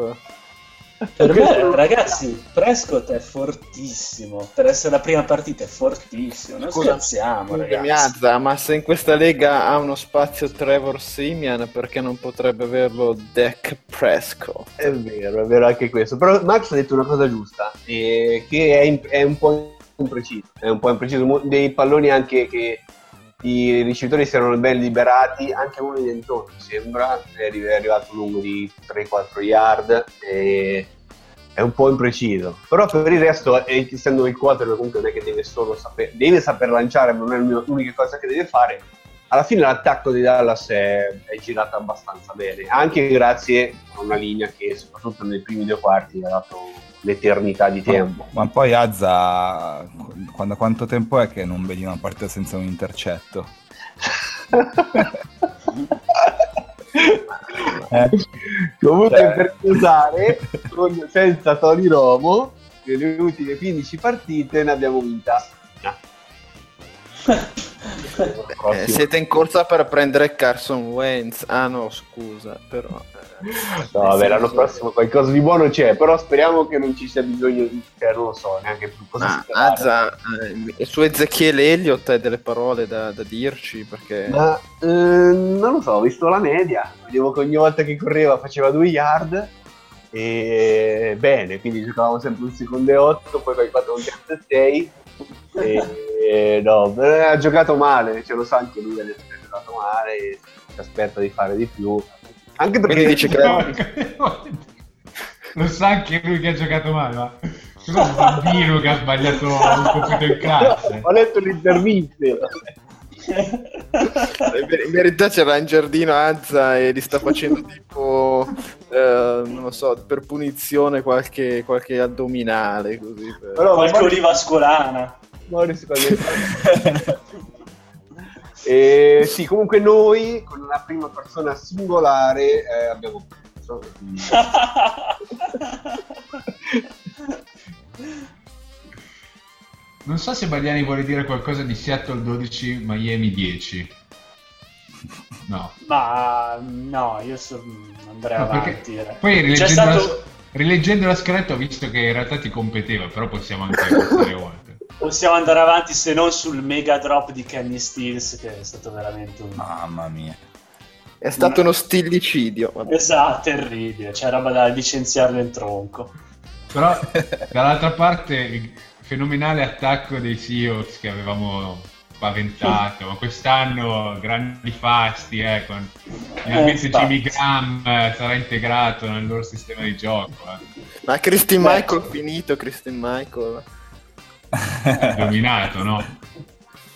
Per me, ragazzi, Prescott è fortissimo. Per essere la prima partita è fortissimo. Non Scusa, scherziamo, Scusami, ragazzi. Azza, ma se in questa lega ha uno spazio Trevor Simian, perché non potrebbe averlo Dak Prescott? È vero, è vero anche questo. Però Max ha detto una cosa giusta, eh, che è, in- è un po' impreciso. È un po' impreciso. Dei palloni anche che i ricevitori si erano ben liberati, anche uno di Denton, mi sembra, è arrivato lungo di 3-4 yard. E è un po' impreciso. Però per il resto, eh, essendo il quarterback comunque non è che deve solo saper, deve saper lanciare, ma non è l'uni- l'unica cosa che deve fare. Alla fine l'attacco di Dallas è, è girato abbastanza bene, anche grazie a una linea che soprattutto nei primi due quarti ha dato l'eternità di tempo. Ma poi Azza, quando, quanto tempo è che non vedi una partita senza un intercetto? [laughs] Eh? Comunque Cioè. per chiusare, con- senza Tony Romo, nelle ultime 15 partite ne abbiamo vinta. Eh, siete in corsa per prendere Carson Wentz. Ah no, scusa, però... eh, No, vabbè, l'anno prossimo qualcosa di buono c'è, però speriamo che non ci sia bisogno di, cioè, non lo so, neanche più cosa Ma. Azza, eh, su Ezechiele Elliott hai delle parole da, da dirci perché Ma eh, non lo so, ho visto la media, vedevo che ogni volta che correva faceva 2 yard e bene, quindi giocavamo sempre un secondo e 8, poi poi 4 un yard e 6 e no, eh, ha giocato male, ce lo sa anche lui, ha detto che ha giocato male e si aspetta di fare di più. Anche perché Quindi dice che- [laughs] Lo sa anche lui che ha giocato male, ma cos'è un bambino che ha sbagliato un compito in classe? ho letto le interviste. in ver- in verità c'era in giardino Azza e gli sta facendo tipo, eh, non lo so, per punizione qualche, qualche addominale così. per- Però Qualche Morris- oliva scolana. Morris [laughs] quando- E sì, comunque noi con la prima persona singolare eh, abbiamo perso. Non so se Bagliani vuole dire qualcosa di Seattle 12, Miami 10. No. Ma no, io so- andrei No, avanti. direi. poi rileggendo, stato... la, rileggendo la scaletta ho visto che in realtà ti competeva, però possiamo anche [laughs] passare oltre. Possiamo andare avanti se non sul mega drop di Kenny Stills, che è stato veramente un... Mamma mia. È stato uno stillicidio. vabbè. Esatto, terribile. C'è roba da licenziarlo in tronco. Però dall'altra parte il fenomenale attacco dei Seahawks che avevamo paventato, ma [laughs] quest'anno grandi fasti, eh, con finalmente infatti. Jimmy Graham eh, sarà integrato nel loro sistema di gioco. eh. Ma Christine Beh, Michael finito, Christine Michael. eh. Dominato, no? [laughs]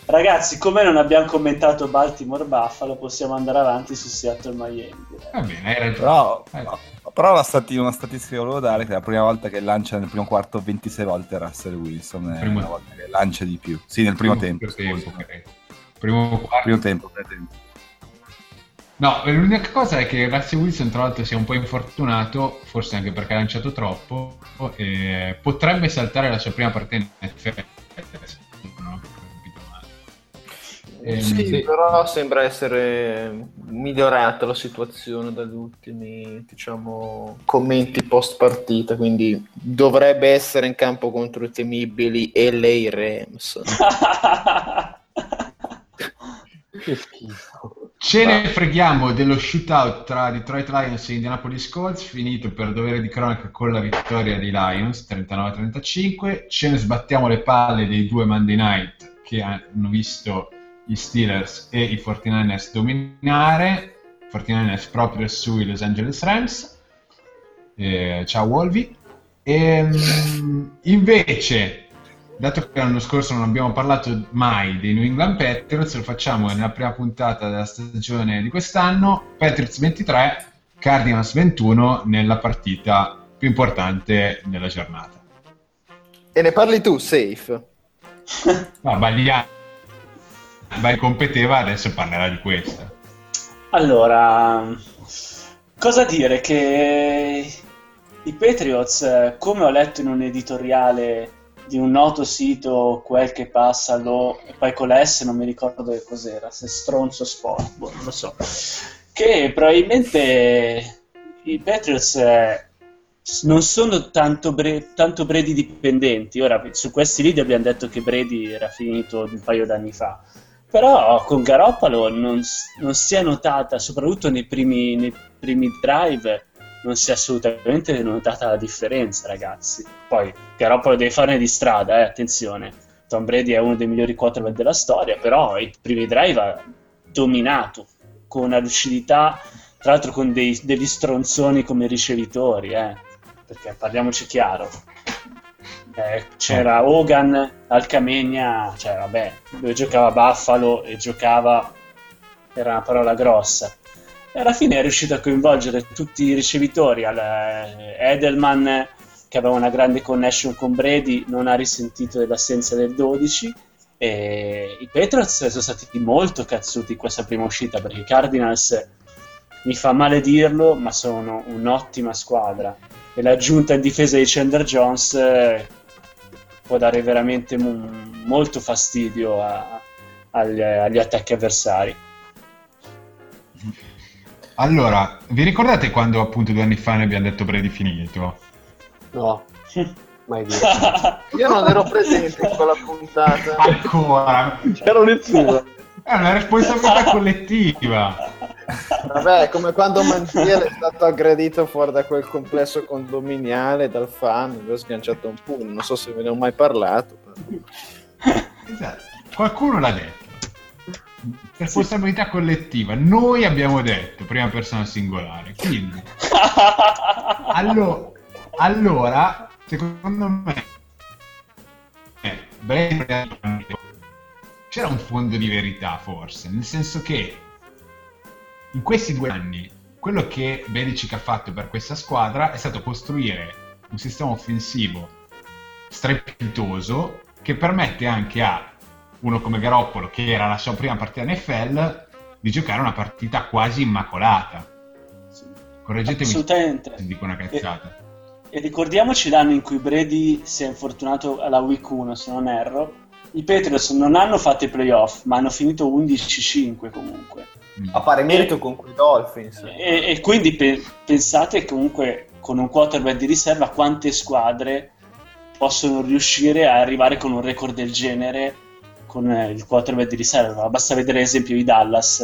Ragazzi, come non abbiamo commentato Baltimore Buffalo, possiamo andare avanti su Seattle Miami. Va bene, hai ragione. Però, Eh, però la stati- una statistica che volevo dare è che la prima volta che lancia nel primo quarto 26 volte Russell Wilson è Primo- la volta che lancia di più. Sì, nel primo, tempo. tempo, credo. Primo quarto. Primo tempo, primo tempo. No, l'unica cosa è che Russell Wilson tra l'altro sia un po' infortunato, forse anche perché ha lanciato troppo, e potrebbe saltare la sua prima partita in NFL. Ehm, sì, sì. però sembra essere migliorata la situazione dagli ultimi, diciamo, commenti post partita, quindi dovrebbe essere in campo contro i temibili LA Rams. [laughs] Che schifo. Ce ne freghiamo dello shootout tra Detroit Lions e Indianapolis Colts, finito per dovere di cronaca con la vittoria dei Lions 39-35. Ce ne sbattiamo le palle dei due Monday night che hanno visto gli Steelers e i 49ers dominare. 49ers proprio sui Los Angeles Rams. Eh, ciao Wolvi. Ehm, invece, dato che l'anno scorso non abbiamo parlato mai dei New England Patriots, lo facciamo nella prima puntata della stagione di quest'anno. Patriots 23, Cardinals 21 nella partita più importante della giornata. E ne parli tu, Safe? [laughs] No, Bagliani Vai competeva, adesso parlerà di questa. Allora, cosa dire? Che i Patriots, come ho letto in un editoriale di un noto sito, quel che passa, lo, e poi con la S non mi ricordo che cos'era, se stronzo sport, boh, non lo so, che probabilmente i Patriots eh, non sono tanto, bre- tanto Brady dipendenti. Ora, su questi video abbiamo detto che Brady era finito un paio d'anni fa. Però con Garoppolo non, non si è notata, soprattutto nei primi, nei primi drive, non si è assolutamente notata la differenza, ragazzi. Poi Garoppolo deve fare di strada, eh, attenzione. Tom Brady è uno dei migliori quarterback della storia, però i primi drive ha dominato con una lucidità, tra l'altro con dei, degli stronzoni come ricevitori, eh, perché parliamoci chiaro. Eh, c'era Hogan al Camegna, cioè vabbè, dove giocava Buffalo e giocava, era una parola grossa. E alla fine è riuscito a coinvolgere tutti i ricevitori. Eh, Edelman, che aveva una grande connection con Brady, non ha risentito dell'assenza del 12. E i Patriots sono stati molto cazzuti in questa prima uscita perché i Cardinals, mi fa male dirlo, ma sono un'ottima squadra. E l'aggiunta in difesa di Chandler Jones eh, può dare veramente mo- molto fastidio a- agli, agli attacchi avversari. Allora, vi ricordate quando appunto due anni fa ne abbiamo detto Brady finito? No, [laughs] mai [laughs] dire. Io non ero presente in quella puntata. Ancora? C'era nessuno. È una responsabilità collettiva. Vabbè, è come quando Manziel è stato aggredito fuori da quel complesso condominiale dal fan, lui ha sganciato un pugno, non so se ve ne ho mai parlato. però. Esatto. Qualcuno l'ha detto. Responsabilità collettiva. Noi abbiamo detto, prima persona singolare. Quindi, allo- allora, secondo me, eh, Brady c'era un fondo di verità forse, nel senso che in questi due anni quello che Belichick ha fatto per questa squadra è stato costruire un sistema offensivo strepitoso che permette anche a uno come Garoppolo, che era la sua prima partita NFL, di giocare una partita quasi immacolata. Correggetemi Assolutamente. se dico una cazzata. E ricordiamoci l'anno in cui Brady si è infortunato alla week 1, se non erro. I Patriots non hanno fatto i playoff, ma hanno finito 11-5 comunque. A pari merito con quei Dolphins. E, e quindi pe- pensate comunque con un quarterback di riserva quante squadre possono riuscire a arrivare con un record del genere con eh, il quarterback di riserva. Basta vedere l'esempio di Dallas,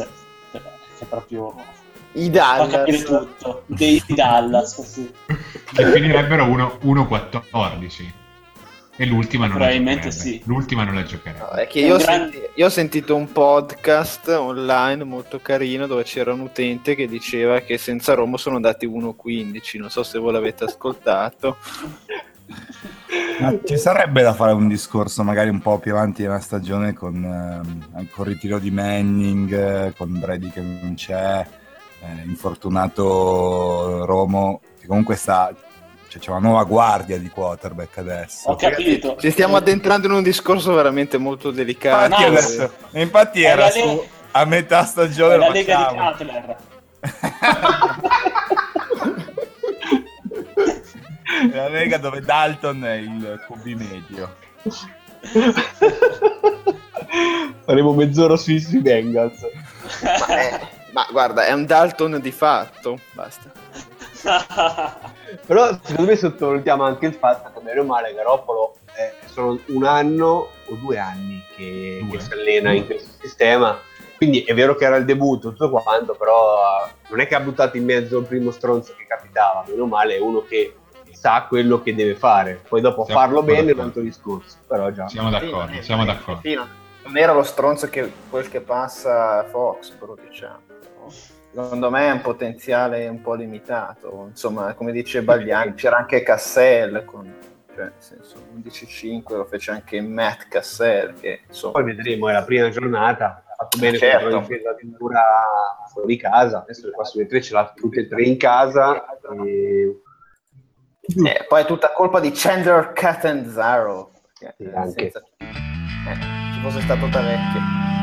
eh, che proprio I fa capire Dallas. tutto. Dei Dallas, sì. Che [laughs] finirebbero 1 1-14. E l'ultima non la Probabilmente giocherebbe. sì. L'ultima non la giocherebbe. No, è che È io, gran- senti- io ho sentito un podcast online molto carino dove c'era un utente che diceva che senza Roma sono andati 1-15. Non so se voi l'avete ascoltato. Ma ci sarebbe da fare un discorso magari un po' più avanti nella stagione con, ehm, con il ritiro di Manning, con Brady che non c'è, eh, infortunato Romo, che comunque sta... Cioè, c'è una nuova guardia di quarterback adesso. Ho capito. Ci stiamo addentrando in un discorso veramente molto delicato. Infatti, adesso- infatti È era su Lega- a metà stagione la Lega di. Cutler. [laughs] La Lega dove Dalton è il QB medio. [laughs] Faremo mezz'ora sui, sui Bengals. Ma, è- ma guarda, è un Dalton di fatto. Basta. [laughs] Però secondo me sottovalutiamo anche il fatto che bene o male Garoppolo eh, sono un anno o due anni che, Due. che si allena in questo sistema. Quindi è vero che era il debutto, tutto quanto, però eh, non è che ha buttato in mezzo il primo stronzo che capitava, meno male è uno che sa quello che deve fare. Poi dopo Siamo farlo bene è un altro discorso, però già. Siamo d'accordo, siamo d'accordo. Sì, no, non era lo stronzo che quel che passa a Fox, però diciamo. Secondo me è un potenziale un po' limitato. Insomma, come dice Bagliani, c'era anche Cassell con cioè, nel senso, 11-5 lo fece anche Matt Cassell, che insomma... Poi vedremo, è la prima giornata, ha fatto bene Certo. contro la difesa addirittura fuori casa, adesso le prossime tre ce l'ha tutte e tre in casa. E... Eh, poi è tutta colpa di Chandler Catanzaro. perché, Sì, eh, senza- Eh, ci fosse stato Tavecchio.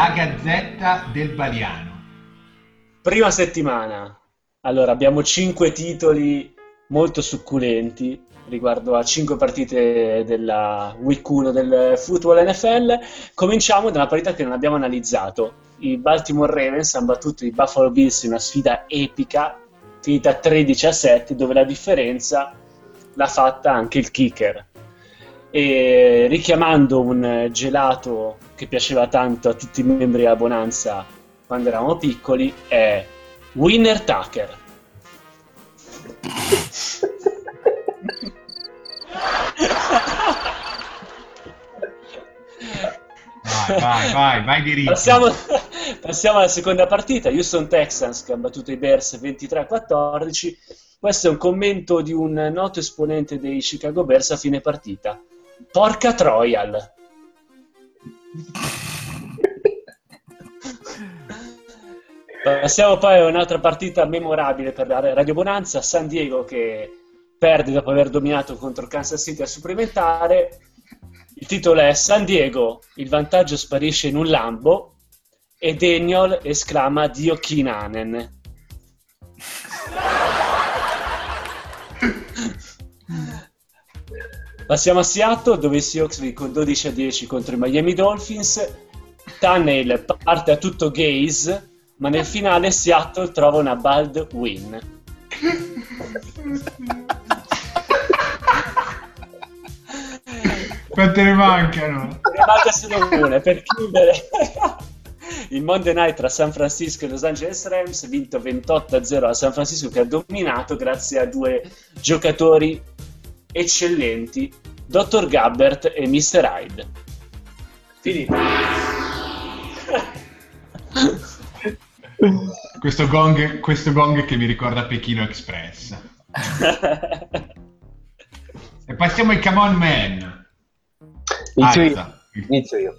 Dalla Gazzetta del Baliano. Prima settimana. Allora, abbiamo cinque titoli molto succulenti riguardo a cinque partite della Week 1 del football NFL. Cominciamo da una partita che non abbiamo analizzato. I Baltimore Ravens hanno battuto i Buffalo Bills in una sfida epica, finita 13 a 7, dove la differenza l'ha fatta anche il kicker. E richiamando un gelato che piaceva tanto a tutti i membri della Bonanza quando eravamo piccoli, è Winner Tucker. Vai, vai, vai, vai di ritmo. Passiamo, passiamo alla seconda partita. Houston Texans che hanno battuto i Bears 23-14. Questo è un commento di un noto esponente dei Chicago Bears a fine partita. Porca Troyal. Passiamo poi a un'altra partita memorabile per la Radio Bonanza, San Diego che perde dopo aver dominato contro Kansas City al supplementare. Il titolo è San Diego, il vantaggio sparisce in un lambo e Daniel esclama Dio Kinanen. Passiamo a Seattle dove i Seahawks vincono 12 a 10 contro i Miami Dolphins. Tunnel parte a tutto gaze, ma nel finale Seattle trova una bald win. Quante ne mancano? Ne manca solo una per chiudere. Il Monday Night tra San Francisco e Los Angeles Rams, vinto 28-0 da San Francisco che ha dominato grazie a due giocatori eccellenti, Dr. Gabbert e Mr. Hyde. Finito. [laughs] questo, gong, questo gong che mi ricorda Pechino Express. [laughs] e passiamo ai Come On Man. Inizio io. Inizio io.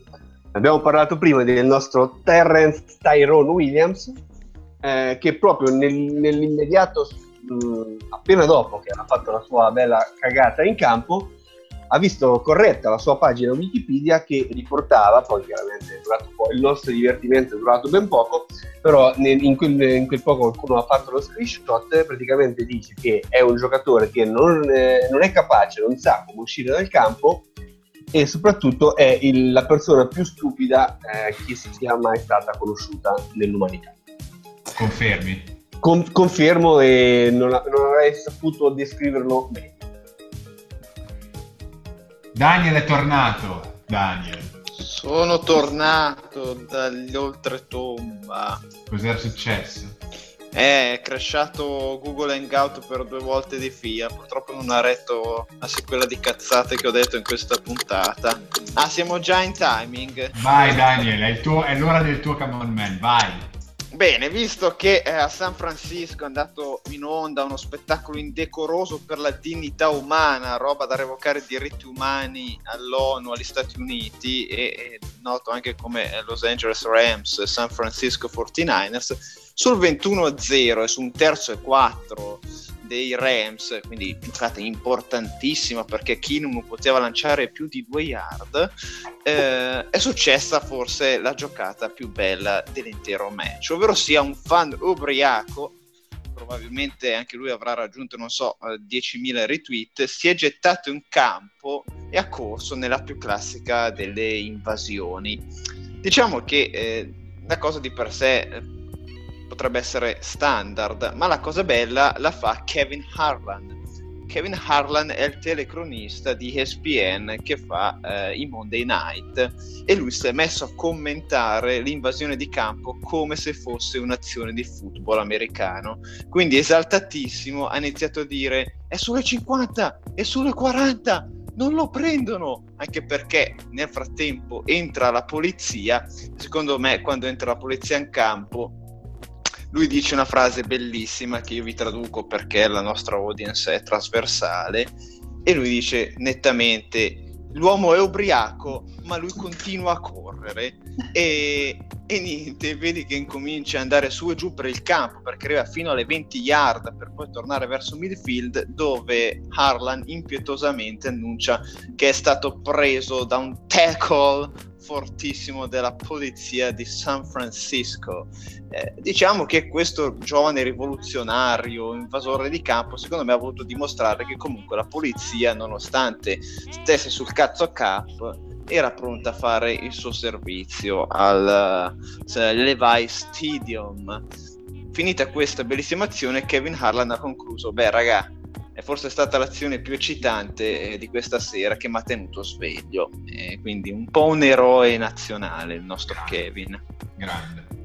Abbiamo parlato prima del nostro Terrence Tyrone Williams, eh, che proprio nel- nell'immediato, mh, appena dopo che ha fatto la sua bella cagata in campo, ha visto corretta la sua pagina Wikipedia che riportava, poi chiaramente po', il nostro divertimento è durato ben poco, però in, quel, in quel poco qualcuno ha fatto lo screenshot, praticamente dice che è un giocatore che non, eh, non è capace, non sa come uscire dal campo e soprattutto è il- la persona più stupida eh, che sia mai stata conosciuta nell'umanità. Confermi. Con- confermo e non, non avrei saputo descriverlo meglio. Daniel è tornato. Daniel, Sono tornato dagli oltretomba. cos'era successo? È crashato Google Hangout per due volte di fila. Purtroppo non ha retto a quella di cazzate che ho detto in questa puntata. Ah, siamo già in timing. Vai Daniel, è, il tuo- è l'ora del tuo Come On Man, vai. Bene, visto che eh, a San Francisco è andato in onda uno spettacolo indecoroso per la dignità umana, roba da revocare diritti umani all'ONU, agli Stati Uniti e, e noto anche come Los Angeles Rams San Francisco 49ers, sul 21-0 e su un terzo e 4 dei Rams, quindi giocata importantissima perché non poteva lanciare più di due yard, eh, è successa forse la giocata più bella dell'intero match, ovvero sia un fan ubriaco, probabilmente anche lui avrà raggiunto, non so, eh, 10.000 retweet, si è gettato in campo e ha corso nella più classica delle invasioni. Diciamo che eh, la cosa di per sé eh, potrebbe essere standard, ma la cosa bella la fa Kevin Harlan. Kevin Harlan è il telecronista di ESPN che fa eh, i Monday Night e lui si è messo a commentare l'invasione di campo come se fosse un'azione di football americano. Quindi esaltatissimo ha iniziato a dire è sulle 50, è sulle 40, non lo prendono, anche perché nel frattempo entra la polizia, secondo me quando entra la polizia in campo lui dice una frase bellissima che io vi traduco perché la nostra audience è trasversale e lui dice nettamente l'uomo è ubriaco ma lui continua a correre e, e niente, vedi che incomincia ad andare su e giù per il campo perché arriva fino alle 20 yard per poi tornare verso midfield dove Harlan impietosamente annuncia che è stato preso da un tackle fortissimo della polizia di San Francisco. Eh, diciamo che questo giovane rivoluzionario, invasore di campo, secondo me ha voluto dimostrare che comunque la polizia, nonostante stesse sul cazzo cap, era pronta a fare il suo servizio al uh, Levi Stadium. Finita questa bellissima azione, Kevin Harlan ha concluso: Beh, raga, è forse stata l'azione più eccitante eh, di questa sera che mi ha tenuto sveglio. Eh, quindi un po' un eroe nazionale il nostro Grande. Kevin. Grande.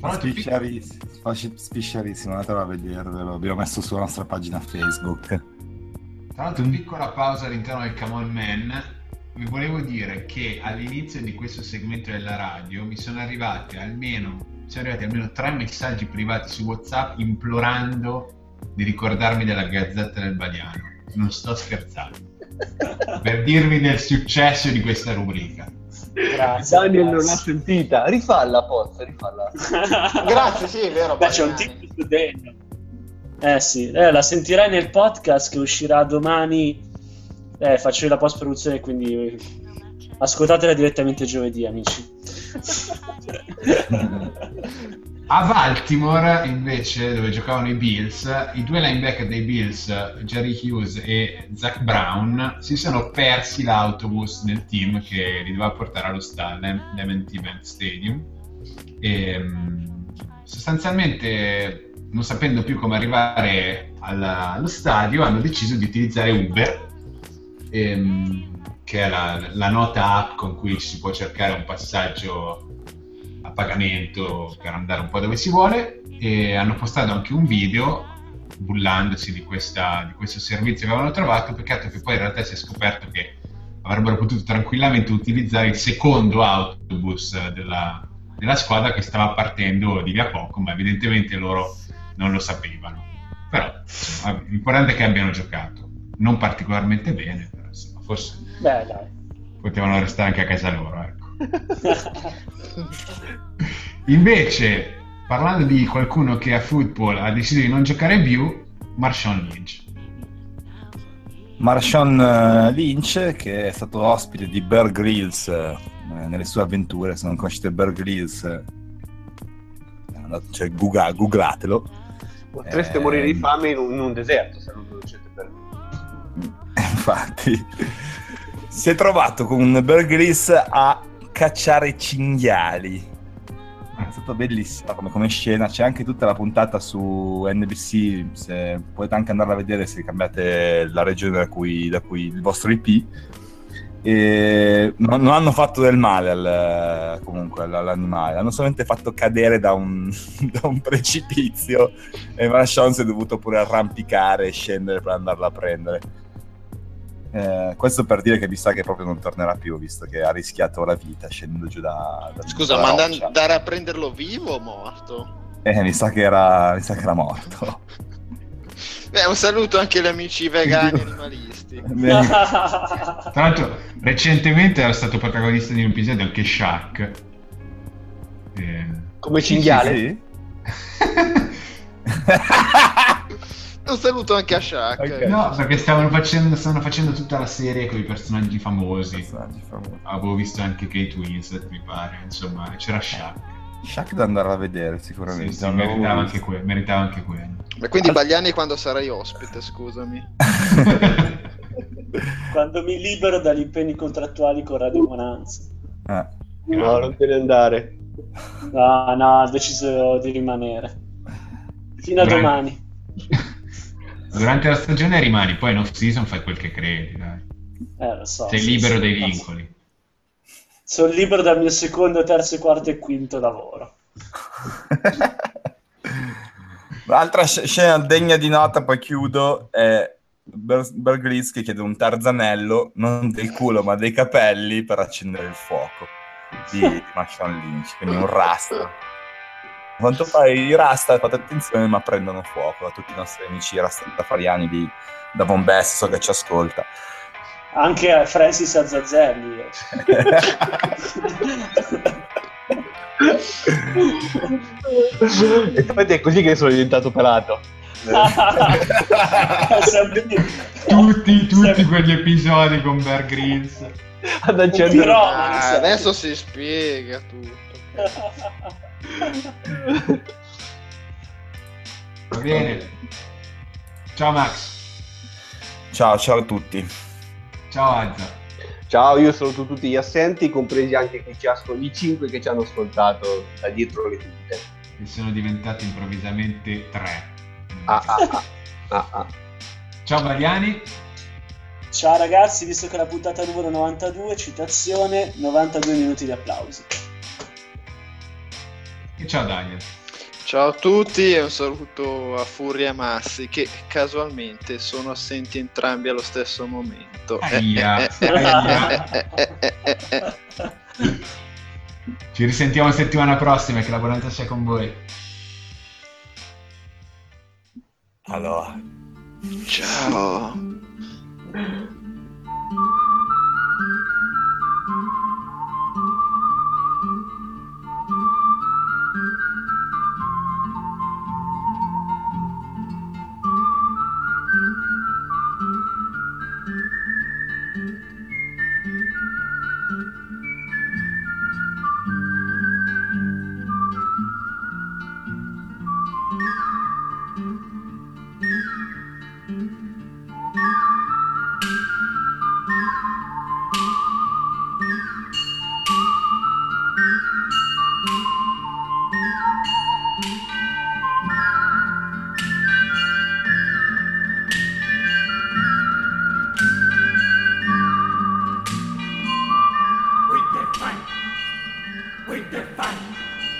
Spisciarissimo, spisci- spisciarissimo, andatelo a vedervelo, abbiamo messo sulla nostra pagina Facebook. Tra l'altro, piccola pausa all'interno del Come On Man. Vi volevo dire che all'inizio di questo segmento della radio mi sono arrivati almeno, sono arrivati almeno tre messaggi privati su WhatsApp implorando di ricordarmi della Gazzetta del Badiano. Non sto scherzando. per dirvi del successo di questa rubrica. Grazie. Daniel non l'ha grazie. sentita. Rifalla, Pozza, rifalla. [laughs] Grazie, sì, è vero. Beh, c'è un tipo su dentro. Eh sì, eh, la sentirai nel podcast che uscirà domani. Eh, faccio la post produzione, quindi ascoltatela direttamente giovedì, amici. [laughs] A Baltimore, invece, dove giocavano i Bills, i due linebacker dei Bills, Jerry Hughes e Zach Brown, si sono persi l'autobus del team che li doveva portare allo stadio, l'M&T Bank Stadium. E, sostanzialmente, non sapendo più come arrivare alla- allo stadio, hanno deciso di utilizzare Uber, ehm, che è la, la nota app con cui si può cercare un passaggio a pagamento per andare un po' dove si vuole e hanno postato anche un video bullandosi di, questa- di questo servizio che avevano trovato peccato che poi in realtà si è scoperto che avrebbero potuto tranquillamente utilizzare il secondo autobus della, della squadra che stava partendo di via poco ma evidentemente loro non lo sapevano. Però insomma, l'importante è che abbiano giocato. Non particolarmente bene però insomma forse Beh, potevano restare anche a casa loro ecco [laughs] Invece, parlando di qualcuno che a football ha deciso di non giocare più, Marshawn Lynch. Marshawn eh, Lynch, che è stato ospite di Bear Grylls eh, nelle sue avventure, se non conoscete Bear Grylls, eh, cioè, googla- googlatelo. Potreste Eh, morire di fame in un, in un deserto se non conoscete per [laughs] Infatti, si è trovato con Bear Grylls a cacciare cinghiali. È stato bellissimo come, come scena. C'è anche tutta la puntata su NBC. Se potete anche andarla a vedere se cambiate la regione da cui, da cui il vostro IP. E non, non hanno fatto del male al- comunque all- all'animale, hanno solamente fatto cadere da un, [laughs] da un precipizio e Marshawn si è dovuto pure arrampicare e scendere per andarla a prendere. Eh, questo per dire che mi sa che proprio non tornerà più, visto che ha rischiato la vita scendendo giù da. da Scusa, ma roccia. andare a prenderlo vivo o morto? Eh, mi sa che era, mi sa che era morto. [laughs] Beh, un saluto anche agli amici vegani e [laughs] animalisti. Tra [laughs] l'altro, recentemente era stato protagonista di un episodio anche Shaq. Eh, come Sì, cinghiale. sì. Un saluto anche a Shaq. Ok. No, perché stavano facendo, stavano facendo tutta la serie con i personaggi famosi. Personaggi famosi. Avevo visto anche Kate Winslet, mi pare. Insomma, c'era Shaq. Shaq da andare a vedere Sì, sicuramente. sì, l'avevo meritava, anche que- meritava anche quello. Ma quindi Bagliani quando sarai ospite, scusami. [laughs] Quando mi libero dagli impegni contrattuali con Radio Bonanza. Eh. No, non te ne andare. No, no, ho deciso di rimanere. Fino a Grande. domani. [laughs] Durante la stagione rimani, poi in off season fai quel che credi. Dai. Eh, lo so. Sei sì, libero sì. dei vincoli. Sono libero dal mio secondo, terzo, quarto e quinto lavoro. [laughs] L'altra sc- scena degna di nota, poi chiudo, è Ber- Bear Grylls che chiede un tarzanello, non del culo ma dei capelli, per accendere il fuoco di, Marshawn Lynch, quindi un rasta. Quanto pare i rasta, fate attenzione, ma prendono fuoco a tutti i nostri amici rastafariani di, da so che ci ascolta. Anche a Francis Azzazzelli. [laughs] e poi è così che sono diventato pelato. [laughs] Tutti, tutti quegli episodi con Bear Grylls. ad accendere Ah, adesso si spiega tutto. [laughs] Va bene. Ciao Max. Ciao, ciao a tutti. Ciao Azza. Ciao, io saluto tutti gli assenti, compresi anche chi ci ha ascol- i cinque che ci hanno ascoltato da dietro le quinte. Che sono diventati improvvisamente tre. Ah, ah, ah, ah, ah. Ciao Mariani. Ciao ragazzi, visto che è la puntata numero 92, citazione, 92 minuti di applausi. E ciao Daniel. Ciao a tutti e un saluto a Furia e Massi che casualmente sono assenti entrambi allo stesso momento. Aia, aia. Ci risentiamo settimana prossima, che la buonanza sia con voi. Allora. Ciao.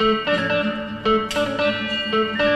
Thank you.